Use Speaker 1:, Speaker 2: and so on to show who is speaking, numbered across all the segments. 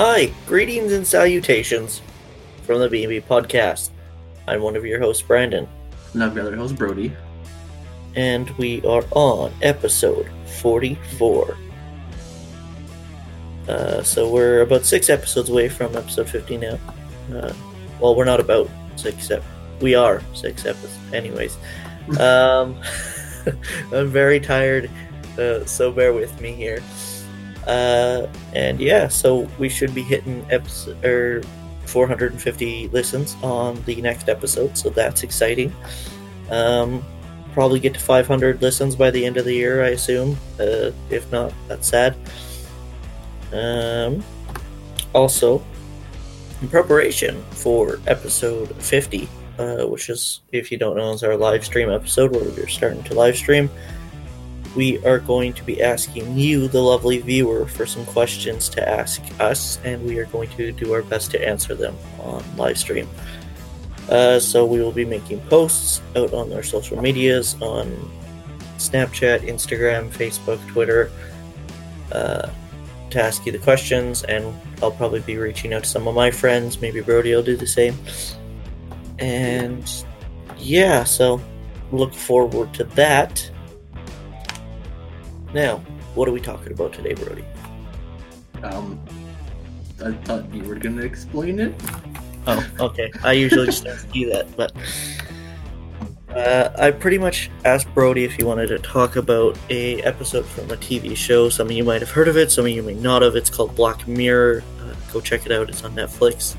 Speaker 1: Hi, greetings and salutations from the B&B Podcast. I'm one of your hosts, Brandon,
Speaker 2: And I'm the other host, Brody.
Speaker 1: and we are on episode 44. Uh, so we're about six episodes away from episode 50 now. Uh, well, we're not about six, ep- we are six episodes. Anyways, um, I'm very tired, uh, so bear with me here. Uh, and yeah, so we should be hitting episode or 450 listens on the next episode, so that's exciting. Um, probably get to 500 listens by the end of the year, I assume. Uh, if not, that's sad. Um, also, in preparation for episode 50, uh, which is, if you don't know, is our live stream episode where we're starting to live stream we are going to be asking you, the lovely viewer, for some questions to ask us, and we are going to do our best to answer them on live stream. Uh, so we will be making posts out on our social medias on Snapchat, Instagram, Facebook, Twitter uh, to ask you the questions, and I'll probably be reaching out to some of my friends. Maybe Brody will do the same. And yeah, so look forward to that. Now, what are we talking about today, Brody?
Speaker 2: Um, I thought you were gonna explain it.
Speaker 1: Oh, okay. I usually just ask you that, but uh, I pretty much asked Brody if he wanted to talk about a episode from a TV show. Some of you might have heard of it, some of you may not have. It's called Black Mirror. Uh, go check it out. It's on Netflix.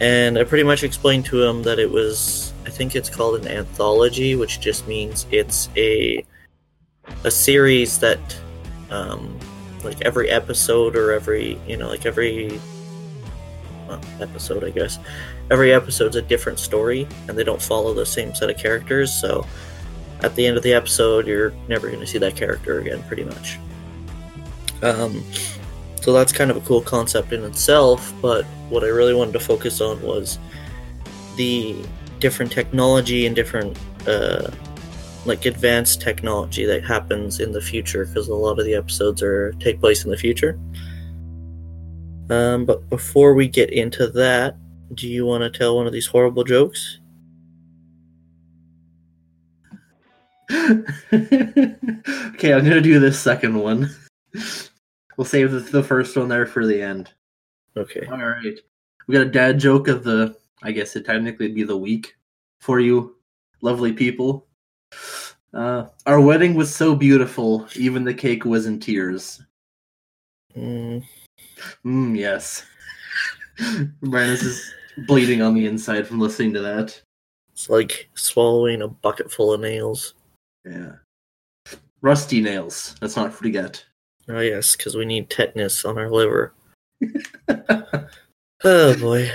Speaker 1: And I pretty much explained to him that it was, I think it's called an anthology, which just means it's a a series that, um, like every episode or every, you know, like every well, episode, I guess. Every episode's a different story, and they don't follow the same set of characters. So, at the end of the episode, you're never going to see that character again, pretty much. Um, so that's kind of a cool concept in itself. But what I really wanted to focus on was the different technology and different, uh, like advanced technology that happens in the future, because a lot of the episodes are take place in the future. Um, but before we get into that, do you want to tell one of these horrible jokes?
Speaker 2: okay, I'm gonna do this second one. We'll save the, the first one there for the end.
Speaker 1: Okay.
Speaker 2: All right, we got a dad joke of the. I guess it technically be the week for you, lovely people. Uh, our wedding was so beautiful, even the cake was in tears.
Speaker 1: Mm,
Speaker 2: Mm, yes. Brandon is bleeding on the inside from listening to that.
Speaker 1: it's like swallowing a bucket full of nails.
Speaker 2: Yeah. Rusty nails. Let's not forget.
Speaker 1: Oh yes, because we need tetanus on our liver. Oh boy.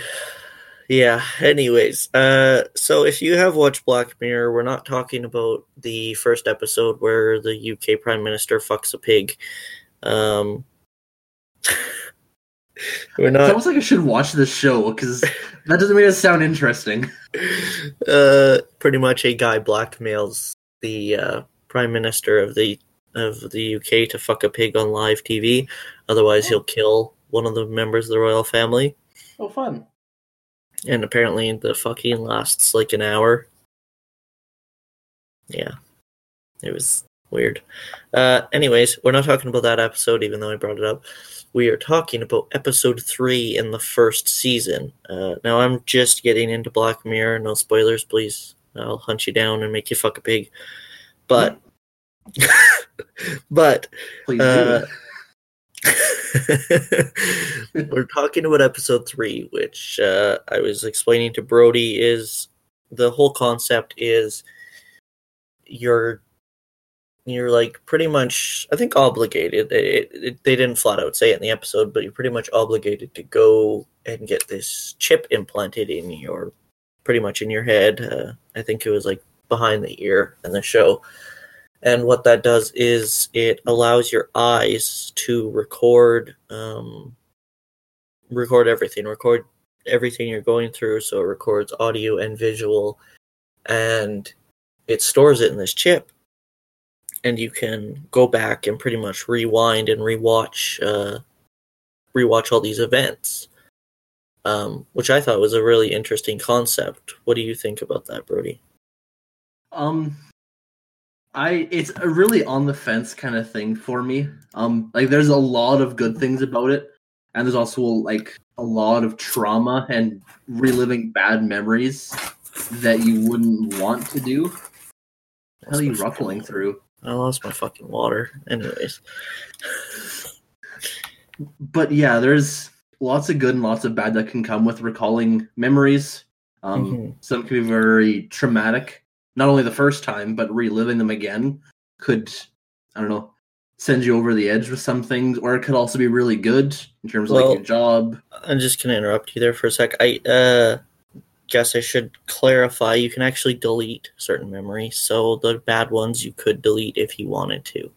Speaker 1: Yeah. Anyways, uh, so if you have watched Black Mirror, we're not talking about the first episode where the UK Prime Minister fucks a pig. Um, we're not.
Speaker 2: It's almost like I should watch this show because that doesn't make it sound interesting.
Speaker 1: uh, pretty much a guy blackmails the uh, prime minister of the of the UK to fuck a pig on live TV. Otherwise, he'll kill one of the members of the royal family.
Speaker 2: Oh, fun.
Speaker 1: And apparently, the fucking lasts like an hour. Yeah, it was weird. Uh, anyways, we're not talking about that episode, even though I brought it up. We are talking about episode three in the first season. Uh, now, I'm just getting into Black Mirror. No spoilers, please. I'll hunt you down and make you fuck a pig. But, but
Speaker 2: Please do
Speaker 1: Uh,
Speaker 2: it.
Speaker 1: we're talking about episode three, which uh, I was explaining to Brody. Is the whole concept is you're you're like pretty much I think obligated. It, it, they didn't flat out say it in the episode, but you're pretty much obligated to go and get this chip implanted in your pretty much in your head. Uh, I think it was like behind the ear in the show. And what that does is it allows your eyes to record um, record everything, record everything you're going through. So it records audio and visual, and it stores it in this chip. And you can go back and pretty much rewind and rewatch uh, rewatch all these events, um, which I thought was a really interesting concept. What do you think about that, Brody?
Speaker 2: Um, I it's a really on the fence kind of thing for me. Um, like there's a lot of good things about it, and there's also like a lot of trauma and reliving bad memories that you wouldn't want to do. How are you ruffling through?
Speaker 1: I lost my fucking water. Anyways,
Speaker 2: but yeah, there's lots of good and lots of bad that can come with recalling memories. Um,
Speaker 1: Mhm.
Speaker 2: Some can be very traumatic, not only the first time, but reliving them again could, I don't know, send you over the edge with some things, or it could also be really good in terms of like your job.
Speaker 1: I'm just gonna interrupt you there for a sec. I uh, guess I should clarify. You can actually delete certain memories, so the bad ones you could delete if you wanted to.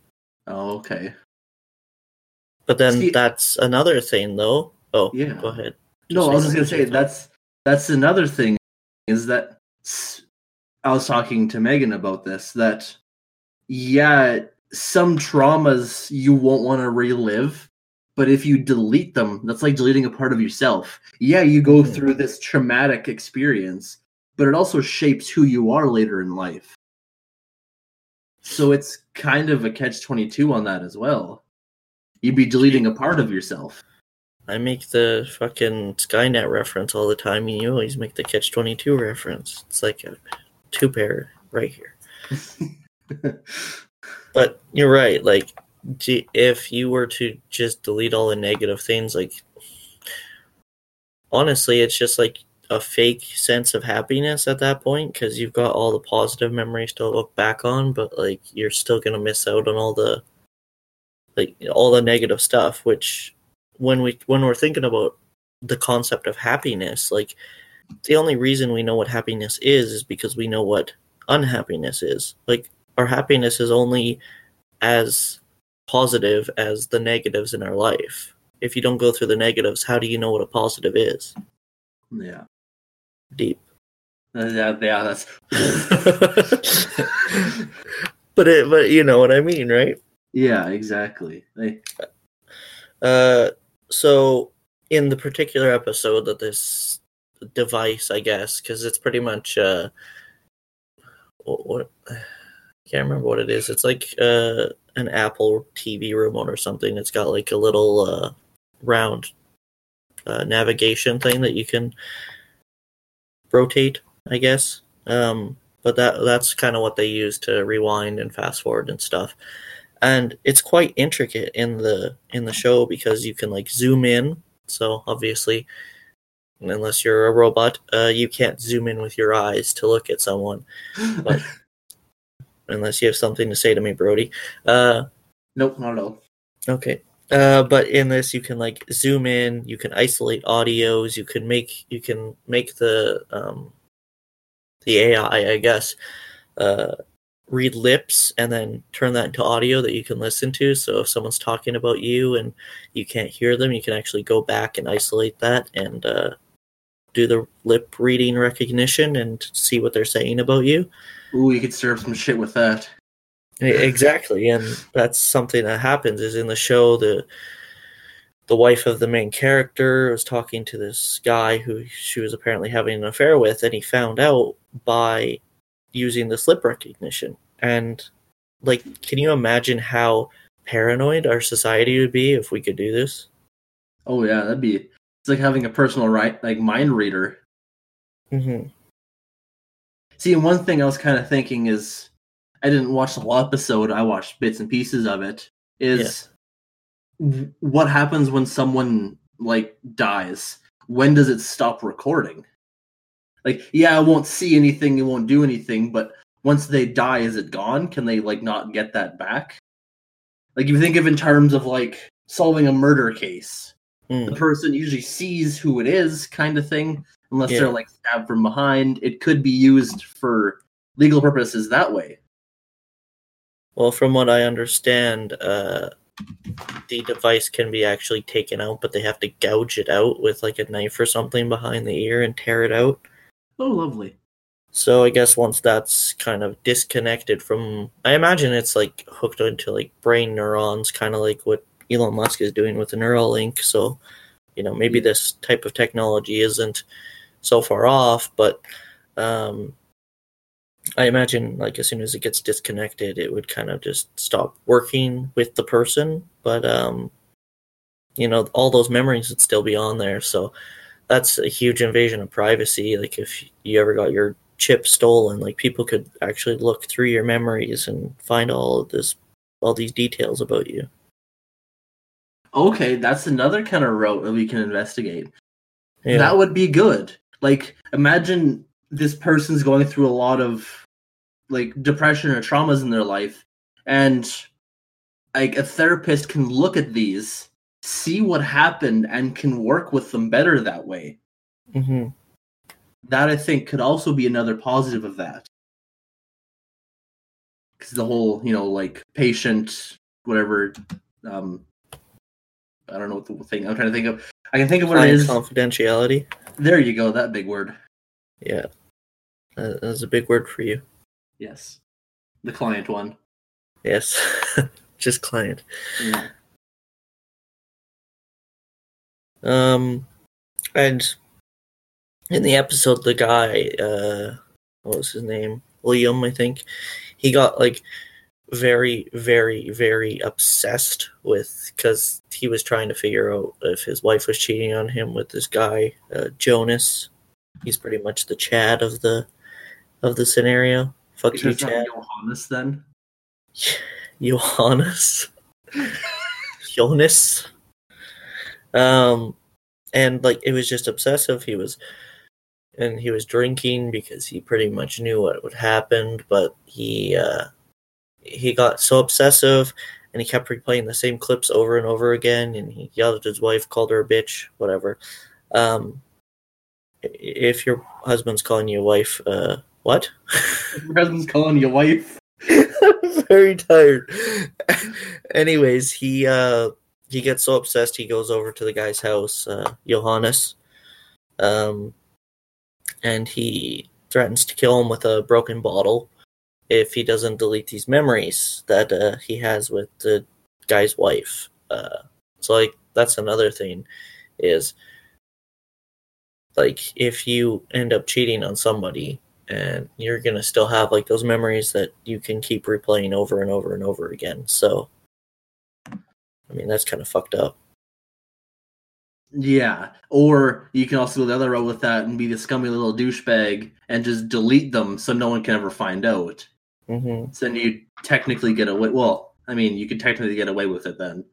Speaker 2: Oh, okay.
Speaker 1: But then
Speaker 2: See-
Speaker 1: that's another thing, though. Oh,
Speaker 2: Yeah.
Speaker 1: Go ahead.
Speaker 2: No, I was just gonna say that's that's another thing is that I was talking to Megan about this that yeah, some traumas you won't want to relive, but if you delete them, that's like deleting a part of yourself. Yeah, you go
Speaker 1: Mhm.
Speaker 2: through this traumatic experience, but it also shapes who you are later in life. So it's kind of a catch 22 on that as well. You'd be deleting a part of yourself.
Speaker 1: I make the fucking Skynet reference all the time, and you always make the Catch Twenty Two reference. It's like a two pair right here. But you're right. Like, if you were to just delete all the negative things, like, honestly, it's just like a fake sense of happiness at that point because you've got all the positive memories to look back on, but like, you're still gonna miss out on all the like all the negative stuff. Which, when we when we're thinking about the concept of happiness, like, the only reason we know what happiness is is because we know what unhappiness is. Like, our happiness is only as positive as the negatives in our life. If you don't go through the negatives, how do you know what a positive is?
Speaker 2: yeah.
Speaker 1: Deep.
Speaker 2: Uh, Yeah, yeah, that's
Speaker 1: but it but you know what I mean, right?
Speaker 2: yeah, exactly. Like,
Speaker 1: Uh so in the particular episode that this device, I guess, because it's pretty much uh what, what I can't remember what it is. It's like uh an Apple TV remote or something. It's got like a little uh round uh, navigation thing that you can rotate, I guess. Um, but that that's kind of what they use to rewind and fast forward and stuff. And it's quite intricate in the in the show because you can like zoom in. So obviously, unless you're a robot, uh, you can't zoom in with your eyes to look at someone But- unless you have something to say to me, Brody. Uh,
Speaker 2: nope, not at all.
Speaker 1: Okay. Uh, but in this, you can like zoom in. You can isolate audios. You can make you can make the um, the AI, I guess, uh, read lips and then turn that into audio that you can listen to. So if someone's talking about you and you can't hear them, you can actually go back and isolate that and uh, do the lip reading recognition and see what they're saying about you.
Speaker 2: Ooh, you could stir up some shit with that.
Speaker 1: Exactly, and that's something that happens. Is in the show the the wife of the main character was talking to this guy who she was apparently having an affair with, and he found out by using the slip recognition. And like, can you imagine how paranoid our society would be if we could do this?
Speaker 2: Oh yeah, that'd be. It's like having a personal right, like mind reader.
Speaker 1: Mm-hmm.
Speaker 2: See, and one thing I was kind of thinking is, I didn't watch the whole episode. I watched bits and pieces of it. Is what happens when someone like dies? When does it stop recording? Like, yeah, I won't see anything. It won't do anything. But once they die, is it gone? Can they like not get that back? Like, if you think of in terms of like solving a murder case, the
Speaker 1: Mm.
Speaker 2: person usually sees who it is, kind of thing, unless
Speaker 1: Yeah.
Speaker 2: they're like stabbed from behind. It could be used for legal purposes that way.
Speaker 1: Well, from what I understand, uh, the device can be actually taken out, but they have to gouge it out with like a knife or something behind the ear and tear it out.
Speaker 2: Oh, lovely.
Speaker 1: So I guess once that's kind of disconnected from, I imagine it's like hooked into like brain neurons, kind of like what Elon Musk is doing with the Neuralink. So, you know, maybe this type of technology isn't so far off, but um, I imagine like as soon as it gets disconnected, it would kind of just stop working with the person. But um, you know, all those memories would still be on there. So that's a huge invasion of privacy. Like if you ever got your chip stolen, like people could actually look through your memories and find all of this, all these details about you.
Speaker 2: Okay, that's another kind of route that we can investigate.
Speaker 1: Yeah.
Speaker 2: That would be good. Like, imagine this person's going through a lot of like depression or traumas in their life, and like a therapist can look at these, see what happened, and can work with them better that way.
Speaker 1: hmm
Speaker 2: That I think could also be another positive of that. Because the whole, you know, like patient, whatever, um, I don't know what the thing I'm trying to think of. I can think of what it
Speaker 1: Client
Speaker 2: is.
Speaker 1: confidentiality.
Speaker 2: There you go, that big word.
Speaker 1: Yeah, that- that's a big word for you.
Speaker 2: Yes. The client one.
Speaker 1: Yes, just client.
Speaker 2: Yeah.
Speaker 1: Um, and in the episode, the guy, uh, what was his name? William, I think. He got like very, very, very obsessed with because he was trying to figure out if his wife was cheating on him with this guy, uh, Jonas. He's pretty much the Chad of the of the scenario. Fuck you,
Speaker 2: Is
Speaker 1: Chad.
Speaker 2: Johannes then?
Speaker 1: Johannes. Jonas. Um and like it was just obsessive. He was and he was drinking because he pretty much knew what would happen, but he uh he got so obsessive and he kept replaying the same clips over and over again and he yelled at his wife, called her a bitch, whatever. Um if your husband's calling you a wife, uh what?
Speaker 2: Your husband's calling you wife.
Speaker 1: I'm very tired. Anyways, he uh he gets so obsessed he goes over to the guy's house, uh Johannes. Um and he threatens to kill him with a broken bottle if he doesn't delete these memories that uh, he has with the guy's wife. Uh so like that's another thing is like if you end up cheating on somebody and you're gonna still have like those memories that you can keep replaying over and over and over again. So, I mean, that's kind of fucked up.
Speaker 2: Yeah. Or you can also go the other route with that and be the scummy little douchebag and just delete them so no one can ever find out.
Speaker 1: Hmm
Speaker 2: So then you technically get away. Well, I mean, you could technically get away with it then.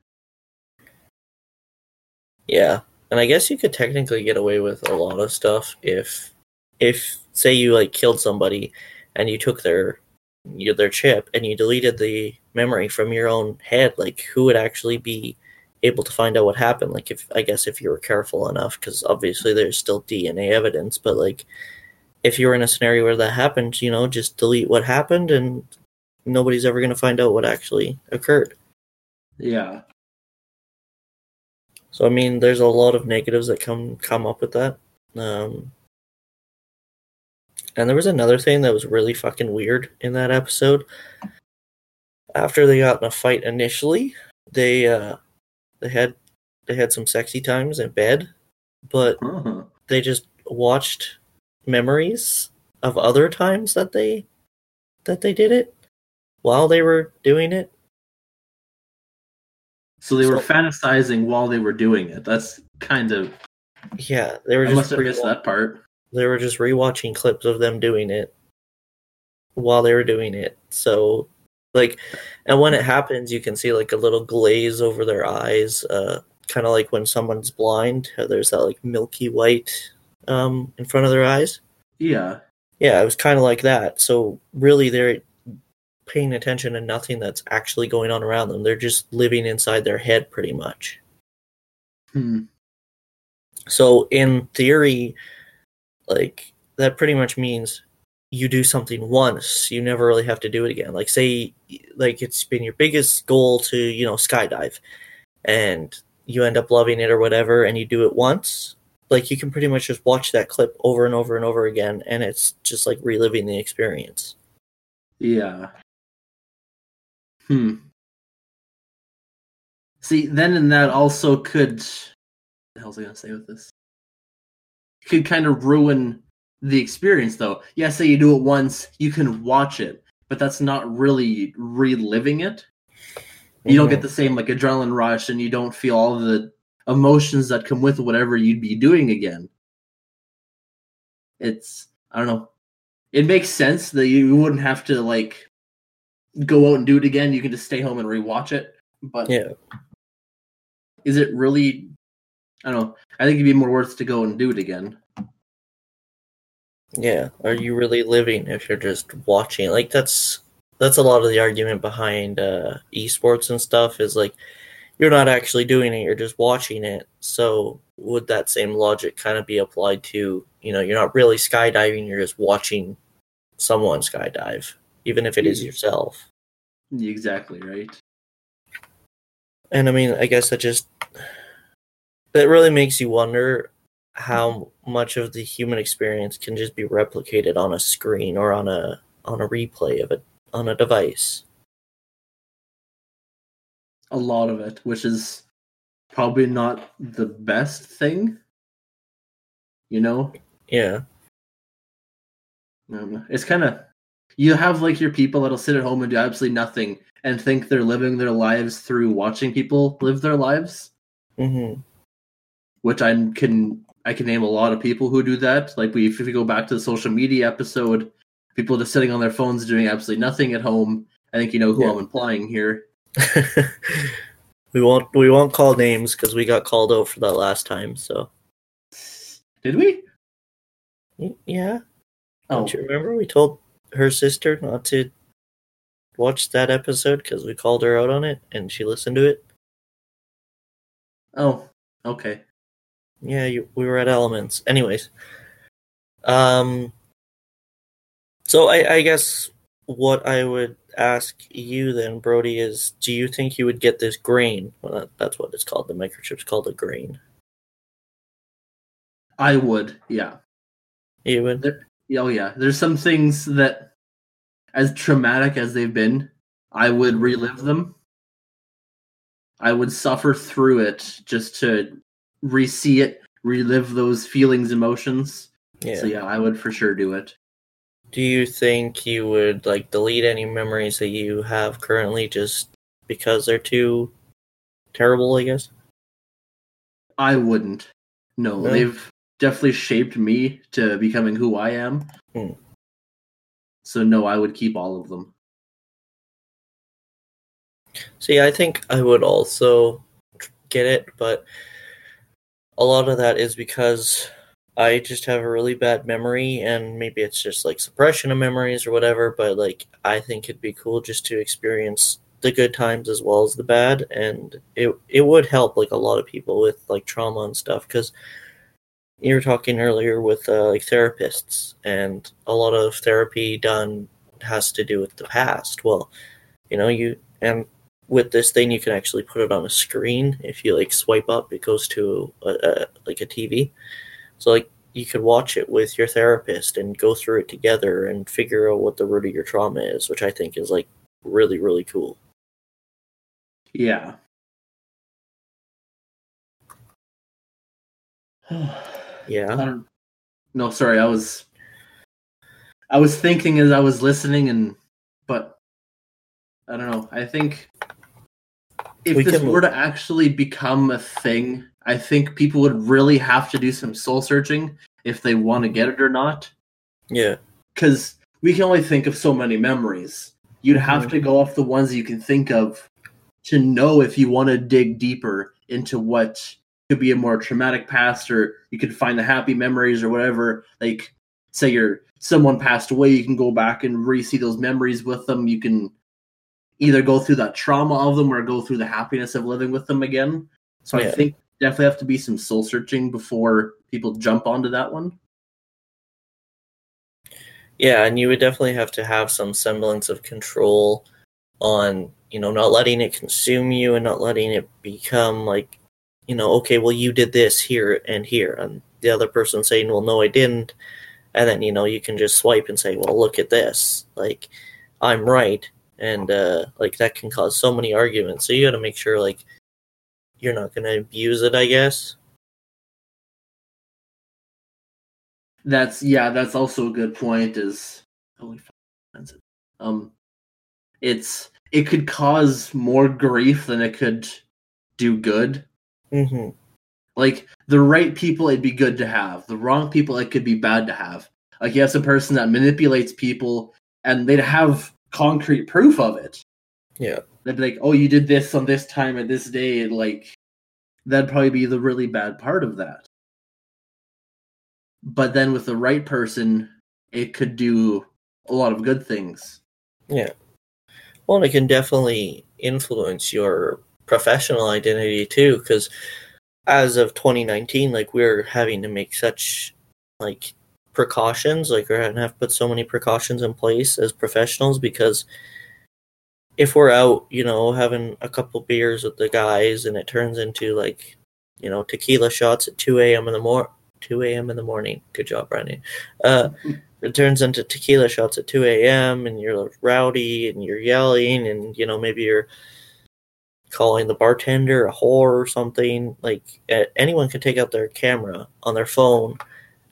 Speaker 1: Yeah, and I guess you could technically get away with a lot of stuff if, if say you like killed somebody, and you took their, your, their chip and you deleted the memory from your own head. Like, who would actually be able to find out what happened? Like, if I guess if you were careful enough, because obviously there's still DNA evidence, but like, if you were in a scenario where that happened, you know, just delete what happened, and nobody's ever going to find out what actually occurred.
Speaker 2: Yeah.
Speaker 1: So I mean, there's a lot of negatives that come come up with that. Um, and there was another thing that was really fucking weird in that episode. After they got in a fight initially, they uh, they had they had some sexy times in bed, but
Speaker 2: Uh-huh.
Speaker 1: they just watched memories of other times that they that they did it while they were doing it.
Speaker 2: So they were
Speaker 1: So-
Speaker 2: fantasizing while they were doing it. That's kind of.
Speaker 1: Yeah, they were
Speaker 2: I
Speaker 1: just
Speaker 2: must have guessed
Speaker 1: rewa-
Speaker 2: that part.
Speaker 1: they were just rewatching clips of them doing it while they were doing it. So like and when it happens you can see like a little glaze over their eyes, uh kind of like when someone's blind, there's that like milky white um in front of their eyes.
Speaker 2: Yeah.
Speaker 1: Yeah, it was kind of like that. So really they're paying attention to nothing that's actually going on around them. They're just living inside their head pretty much.
Speaker 2: Hmm.
Speaker 1: So in theory, like that pretty much means you do something once, you never really have to do it again. Like say like it's been your biggest goal to, you know, skydive and you end up loving it or whatever and you do it once, like you can pretty much just watch that clip over and over and over again and it's just like reliving the experience.
Speaker 2: Yeah. Hmm. See, then and that also could. What the hell's I gonna say with this? Could kind of ruin the experience, though. Yeah, say you do it once, you can watch it, but that's not really reliving it. You don't get the same like adrenaline rush, and you don't feel all the emotions that come with whatever you'd be doing again. It's I don't know. It makes sense that you wouldn't have to like go out and do it again. You can just stay home and rewatch it. But
Speaker 1: Yeah.
Speaker 2: is it really? I don't know. I think it'd be more worth to go and do it again.
Speaker 1: Yeah. Are you really living if you're just watching? Like that's that's a lot of the argument behind uh esports and stuff is like you're not actually doing it, you're just watching it. So would that same logic kind of be applied to, you know, you're not really skydiving, you're just watching someone skydive, even if it is
Speaker 2: Mhm.
Speaker 1: yourself.
Speaker 2: Exactly right.
Speaker 1: And I mean, I guess that just that really makes you wonder how much of the human experience can just be replicated on a screen or on a on a replay of it on a device.
Speaker 2: A lot of it, which is probably not the best thing. You know,
Speaker 1: Yeah.
Speaker 2: Um, it's kind of you have like your people that'll sit at home and do absolutely nothing and think they're living their lives through watching people live their lives,
Speaker 1: hmm
Speaker 2: which I can I can name a lot of people who do that. Like we if we go back to the social media episode, people just sitting on their phones doing absolutely nothing at home. I think you know who
Speaker 1: Yeah.
Speaker 2: I'm implying here.
Speaker 1: we won't we won't call names because we got called out for that last time. So
Speaker 2: Did we?
Speaker 1: Yeah,
Speaker 2: Oh,
Speaker 1: don't you remember? We told her sister not to watch that episode because we called her out on it, and she listened to it.
Speaker 2: oh, okay.
Speaker 1: Yeah, you, we were at Elements. Anyways, um, so I, I guess what I would ask you then, Brody, is do you think you would get this grain? Well, that, that's what it's called. The microchip's called a grain.
Speaker 2: I would, yeah.
Speaker 1: You would?
Speaker 2: There, oh yeah. There's some things that, as traumatic as they've been, I would relive them. I would suffer through it just to re-see it, relive those feelings, emotions.
Speaker 1: Yeah.
Speaker 2: So yeah, I would for sure do it.
Speaker 1: Do you think you would like delete any memories that you have currently just because they're too terrible? I guess.
Speaker 2: I wouldn't. No,
Speaker 1: No?
Speaker 2: they've definitely shaped me to becoming who I am.
Speaker 1: Hmm.
Speaker 2: So no, I would keep all of them.
Speaker 1: See, I think I would also get it, but a lot of that is because I just have a really bad memory, and maybe it's just like suppression of memories or whatever. But like, I think it'd be cool just to experience the good times as well as the bad, and it it would help like a lot of people with like trauma and stuff because you were talking earlier with uh, like therapists, and a lot of therapy done has to do with the past. Well, you know, you and with this thing you can actually put it on a screen if you like swipe up it goes to a, a like a tv so like you could watch it with your therapist and go through it together and figure out what the root of your trauma is which i think is like really really cool
Speaker 2: Yeah.
Speaker 1: yeah
Speaker 2: no, sorry, I was I was thinking as I was listening and but I don't know. I think if
Speaker 1: We
Speaker 2: this were to actually become a thing, I think people would really have to do some soul searching if they want to get it or not.
Speaker 1: yeah
Speaker 2: Because we can only think of so many memories. You'd have
Speaker 1: Mhm.
Speaker 2: to go off the ones you can think of to know if you want to dig deeper into what could be a more traumatic past, or you could find the happy memories or whatever. Like, say you're someone passed away, you can go back and re-see those memories with them. You can either go through that trauma of them or go through the happiness of living with them again. So I think definitely have to be some soul searching before people jump onto that one.
Speaker 1: yeah and you would definitely have to have some semblance of control on you know not letting it consume you and not letting it become like you know okay well you did this here and here and the other person saying well no i didn't and then you know you can just swipe and say well look at this like i'm right and uh like that can cause so many arguments so you got to make sure like you're not going to abuse it, I guess.
Speaker 2: That's yeah, that's also a good point. Is holy fuck, um, it's it could cause more grief than it could do good.
Speaker 1: hmm
Speaker 2: Like the right people, it'd be good to have. The wrong people, it could be bad to have. Like you have some person that manipulates people, and they'd have concrete proof of it.
Speaker 1: Yeah.
Speaker 2: They'd be like, "Oh, you did this on this time at this day," and like that'd probably be the really bad part of that. But then with the right person, it could do a lot of good things.
Speaker 1: Yeah. Well, it can definitely influence your professional identity too, because as of 2019, like we're having to make such like precautions, like we're having to have to put so many precautions in place as professionals because if we're out, you know, having a couple beers with the guys and it turns into like, you know, tequila shots at 2 a.m. in the mor 2 a.m. in the morning. Good job, Brandon. Uh, it turns into tequila shots at 2 a.m. and you're rowdy and you're yelling and, you know, maybe you're calling the bartender a whore or something. Like anyone can take out their camera on their phone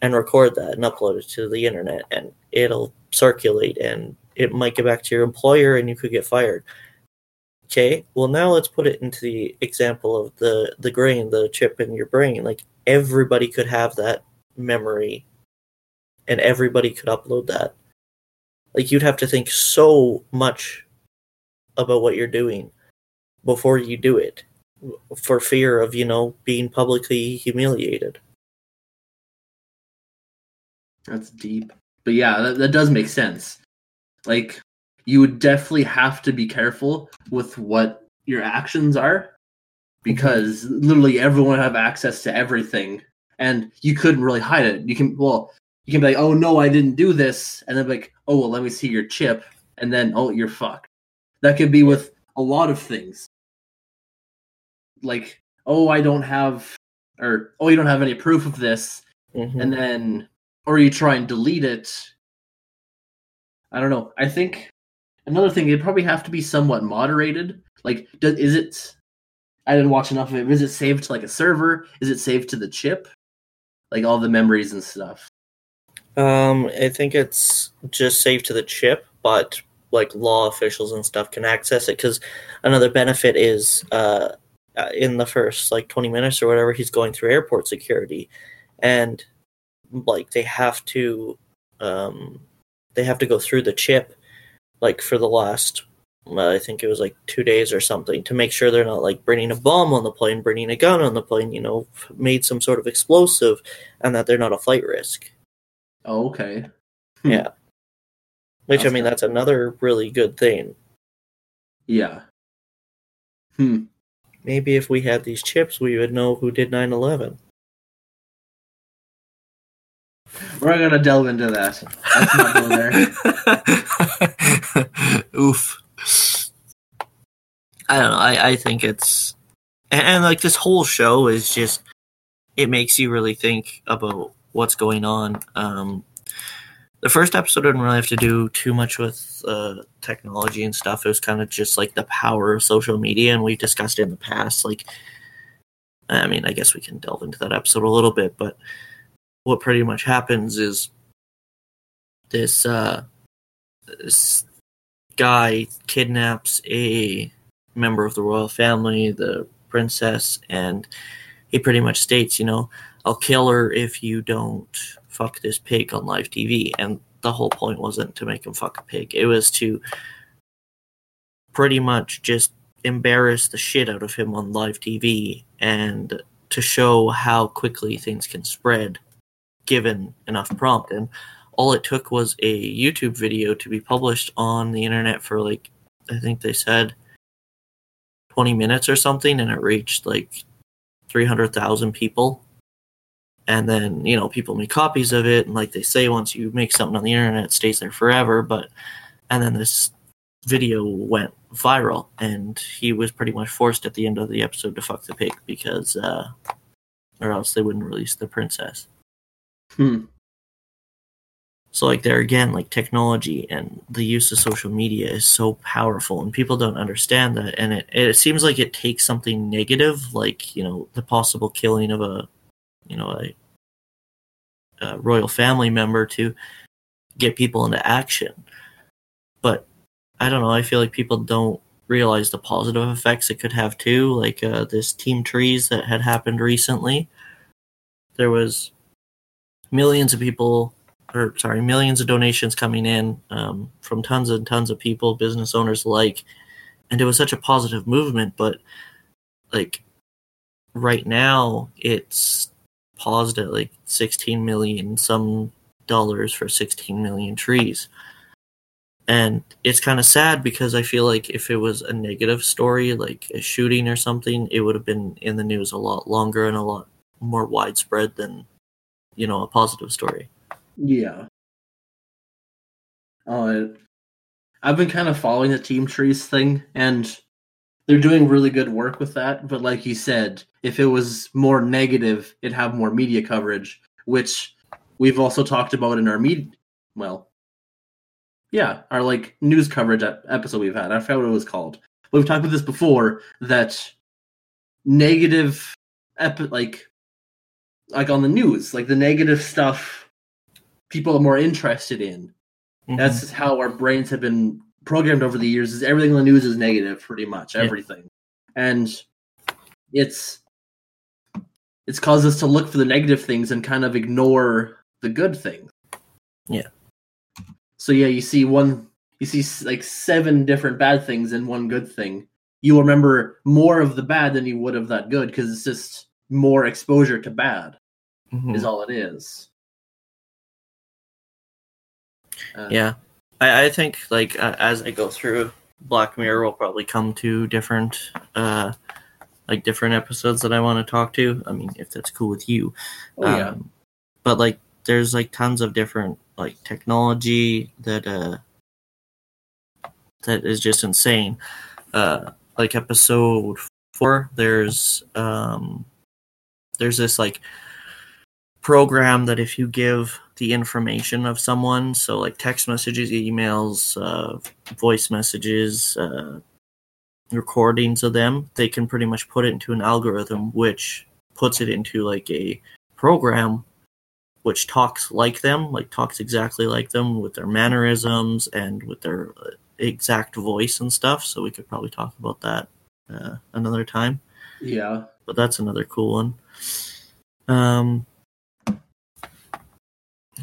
Speaker 1: and record that and upload it to the internet and it'll circulate and it might get back to your employer and you could get fired. Okay, well now let's put it into the example of the the grain, the chip in your brain. Like everybody could have that memory and everybody could upload that. Like you'd have to think so much about what you're doing before you do it for fear of, you know, being publicly humiliated.
Speaker 2: That's deep. But yeah, that, that does make sense. Like, you would definitely have to be careful with what your actions are because literally everyone have access to everything and you couldn't really hide it. You can, well, you can be like, oh no, I didn't do this. And then be like, oh, well, let me see your chip. And then, oh, you're fucked. That could be with a lot of things. Like, oh, I don't have, or, oh, you don't have any proof of this.
Speaker 1: Mhm.
Speaker 2: and then or you try and delete it i don't know. I think another thing it'd probably have to be somewhat moderated. Like does is it i didn't watch enough of it is it saved to like a server? Is it saved to the chip? Like all the memories and stuff.
Speaker 1: Um, I think it's just saved to the chip, but like law officials and stuff can access it. Because another benefit is, uh, uh, in the first like twenty minutes or whatever, he's going through airport security, and like they have to, um, they have to go through the chip, like for the last, uh, I think it was like two days or something, to make sure they're not like bringing a bomb on the plane, bringing a gun on the plane, you know, made some sort of explosive, and that they're not a flight risk.
Speaker 2: oh okay.
Speaker 1: Yeah. Which I mean,
Speaker 2: good.
Speaker 1: that's another really good thing.
Speaker 2: yeah hmm
Speaker 1: Maybe if we had these chips, we would know who did 9 11.
Speaker 2: We're gonna delve into that not there
Speaker 1: Oof. I don't know. I, I think it's. And, and like this whole show is just. It makes you really think about what's going on. Um, the first episode didn't really have to do too much with uh, technology and stuff. It was kind of just like the power of social media, and we've discussed it in the past. Like, I mean, I guess we can delve into that episode a little bit, but what pretty much happens is this uh, this guy kidnaps a member of the royal family, the princess, and he pretty much states, you know, I'll kill her if you don't fuck this pig on live TV. And the whole point wasn't to make him fuck a pig, it was to pretty much just embarrass the shit out of him on live TV and to show how quickly things can spread given enough prompt. And all it took was a YouTube video to be published on the internet for like I think they said 20 minutes or something and it reached like 300,000 people. And then, you know, people make copies of it and like they say once you make something on the internet it stays there forever, but and then this video went viral and he was pretty much forced at the end of the episode to fuck the pig because uh or else they wouldn't release the princess.
Speaker 2: Hmm
Speaker 1: So like there again, like technology and the use of social media is so powerful, and people don't understand that. And it it seems like it takes something negative, like you know the possible killing of a, you know a, a royal family member to get people into action. But I don't know. I feel like people don't realize the positive effects it could have too. Like uh, this team trees that had happened recently. There was millions of people or sorry, millions of donations coming in um, from tons and tons of people, business owners alike, and it was such a positive movement. But like right now, it's paused at like 16 million some dollars for 16 million trees. And it's kind of sad because I feel like if it was a negative story, like a shooting or something, it would have been in the news a lot longer and a lot more widespread than, you know, a positive story.
Speaker 2: Yeah. Uh, I've been kind of following the Team Trees thing, and they're doing really good work with that. But like you said, if it was more negative, it'd have more media coverage, which we've also talked about in our media. Well, yeah, our like news coverage episode we've had. I forgot what it was called. We've talked about this before that negative, epi- like, like on the news, like the negative stuff people are more interested in. Mm-hmm. That's how our brains have been programmed over the years. Is everything in the news is negative, pretty much everything, yeah. and it's it's caused us to look for the negative things and kind of ignore the good things.
Speaker 1: Yeah.
Speaker 2: So yeah, you see one, you see like seven different bad things and one good thing. You remember more of the bad than you would of that good because it's just more exposure to bad. Mm-hmm. Is all it is.
Speaker 1: Uh, yeah, I, I think like uh, as I go through Black Mirror, we'll probably come to different uh like different episodes that I want to talk to. I mean, if that's cool with you.
Speaker 2: Oh, yeah.
Speaker 1: Um, but like, there's like tons of different like technology that uh that is just insane. Uh, like episode four, there's um there's this like program that if you give the information of someone, so like text messages, emails, uh, voice messages, uh, recordings of them, they can pretty much put it into an algorithm which puts it into like a program which talks like them, like talks exactly like them with their mannerisms and with their uh, exact voice and stuff. So we could probably talk about that uh, another time.
Speaker 2: Yeah,
Speaker 1: but that's another cool one. Um,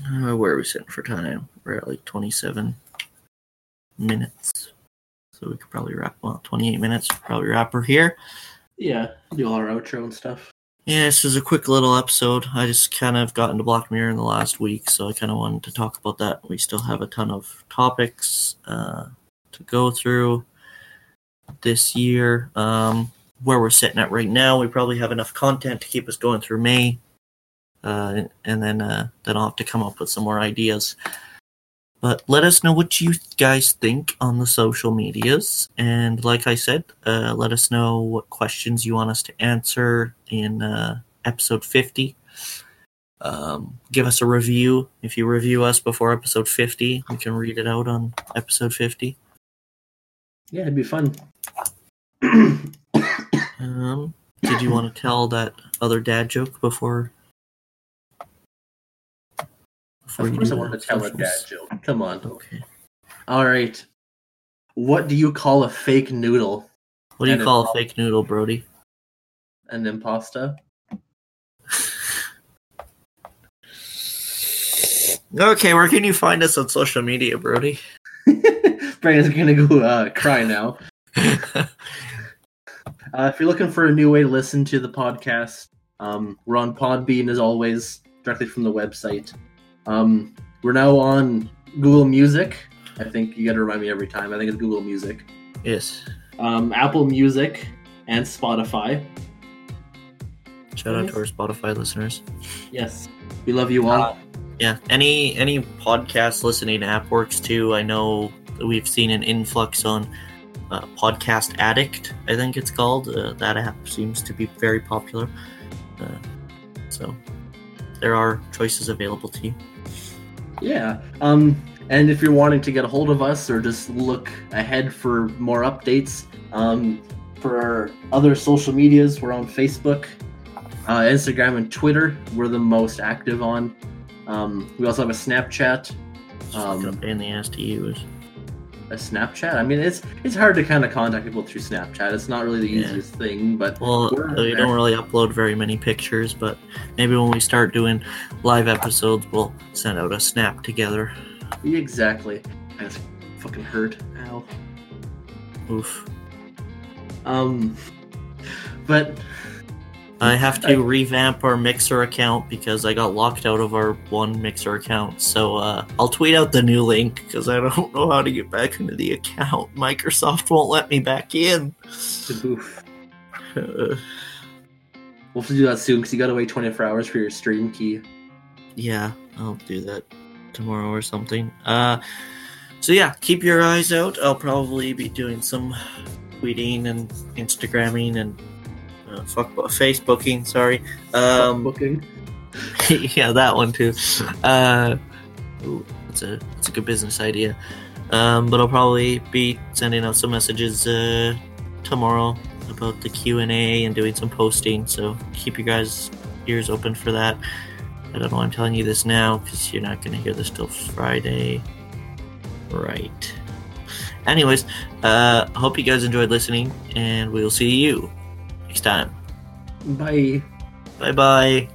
Speaker 1: uh, where are we sitting for time? We're at like 27 minutes. So we could probably wrap, well, 28 minutes, probably wrap her here.
Speaker 2: Yeah, do all our outro and stuff.
Speaker 1: Yeah, this is a quick little episode. I just kind of got into Black Mirror in the last week, so I kind of wanted to talk about that. We still have a ton of topics uh, to go through this year. Um, where we're sitting at right now, we probably have enough content to keep us going through May uh, and then uh, then I'll have to come up with some more ideas. But let us know what you guys think on the social medias, and like I said, uh, let us know what questions you want us to answer in uh, episode fifty. Um, give us a review. If you review us before episode fifty, we can read it out on episode fifty.
Speaker 2: Yeah, it'd be fun.
Speaker 1: um, did you want to tell that other dad joke before
Speaker 2: of course, I want to tell a dad joke. Come on.
Speaker 1: Okay.
Speaker 2: All right. What do you call a fake noodle?
Speaker 1: What do you call a fake noodle, Brody?
Speaker 2: An impasta.
Speaker 1: okay, where can you find us on social media, Brody?
Speaker 2: Brandon's gonna go uh, cry now. uh, if you're looking for a new way to listen to the podcast, um, we're on Podbean as always, directly from the website. Um, we're now on Google Music. I think you got to remind me every time. I think it's Google Music.
Speaker 1: Yes.
Speaker 2: Um, Apple Music and Spotify.
Speaker 1: Shout out to our Spotify listeners.
Speaker 2: Yes, we love you all. Uh,
Speaker 1: yeah, any any podcast listening app works too. I know we've seen an influx on uh, Podcast Addict. I think it's called. Uh, that app seems to be very popular. Uh, so there are choices available to you.
Speaker 2: Yeah. Um, and if you're wanting to get a hold of us or just look ahead for more updates, um, for our other social medias, we're on Facebook, uh, Instagram, and Twitter. We're the most active on. Um, we also have a Snapchat.
Speaker 1: Um,
Speaker 2: Um,
Speaker 1: pain in the ass to use.
Speaker 2: A Snapchat. I mean, it's it's hard to kind of contact people through Snapchat. It's not really the
Speaker 1: Yeah.
Speaker 2: easiest thing, but
Speaker 1: Well,
Speaker 2: We're there.
Speaker 1: don't really upload very many pictures, but maybe when we start doing live episodes, we'll send out a snap together.
Speaker 2: exactly. That's fucking hurt. Ow.
Speaker 1: Oof.
Speaker 2: Um, but
Speaker 1: I have to revamp our Mixer account because I got locked out of our one Mixer account. So uh, I'll tweet out the new link because I don't know how to get back into the account. Microsoft won't let me back in.
Speaker 2: oof.
Speaker 1: Uh,
Speaker 2: we'll have to do that soon because you gotta wait 24 hours for your stream key.
Speaker 1: yeah, I'll do that tomorrow or something. Uh, so yeah, keep your eyes out. I'll probably be doing some tweeting and Instagramming and uh, fuck Facebooking. Sorry. Um,
Speaker 2: booking.
Speaker 1: yeah, that one too. Uh, ooh, that's a that's a good business idea. Um, but I'll probably be sending out some messages uh, tomorrow about the Q and A and doing some posting. So keep your guys' ears open for that. I don't know why I'm telling you this now because you're not going to hear this till Friday, right? Anyways, uh, hope you guys enjoyed listening, and we'll see you next time.
Speaker 2: Bye.
Speaker 1: Bye bye.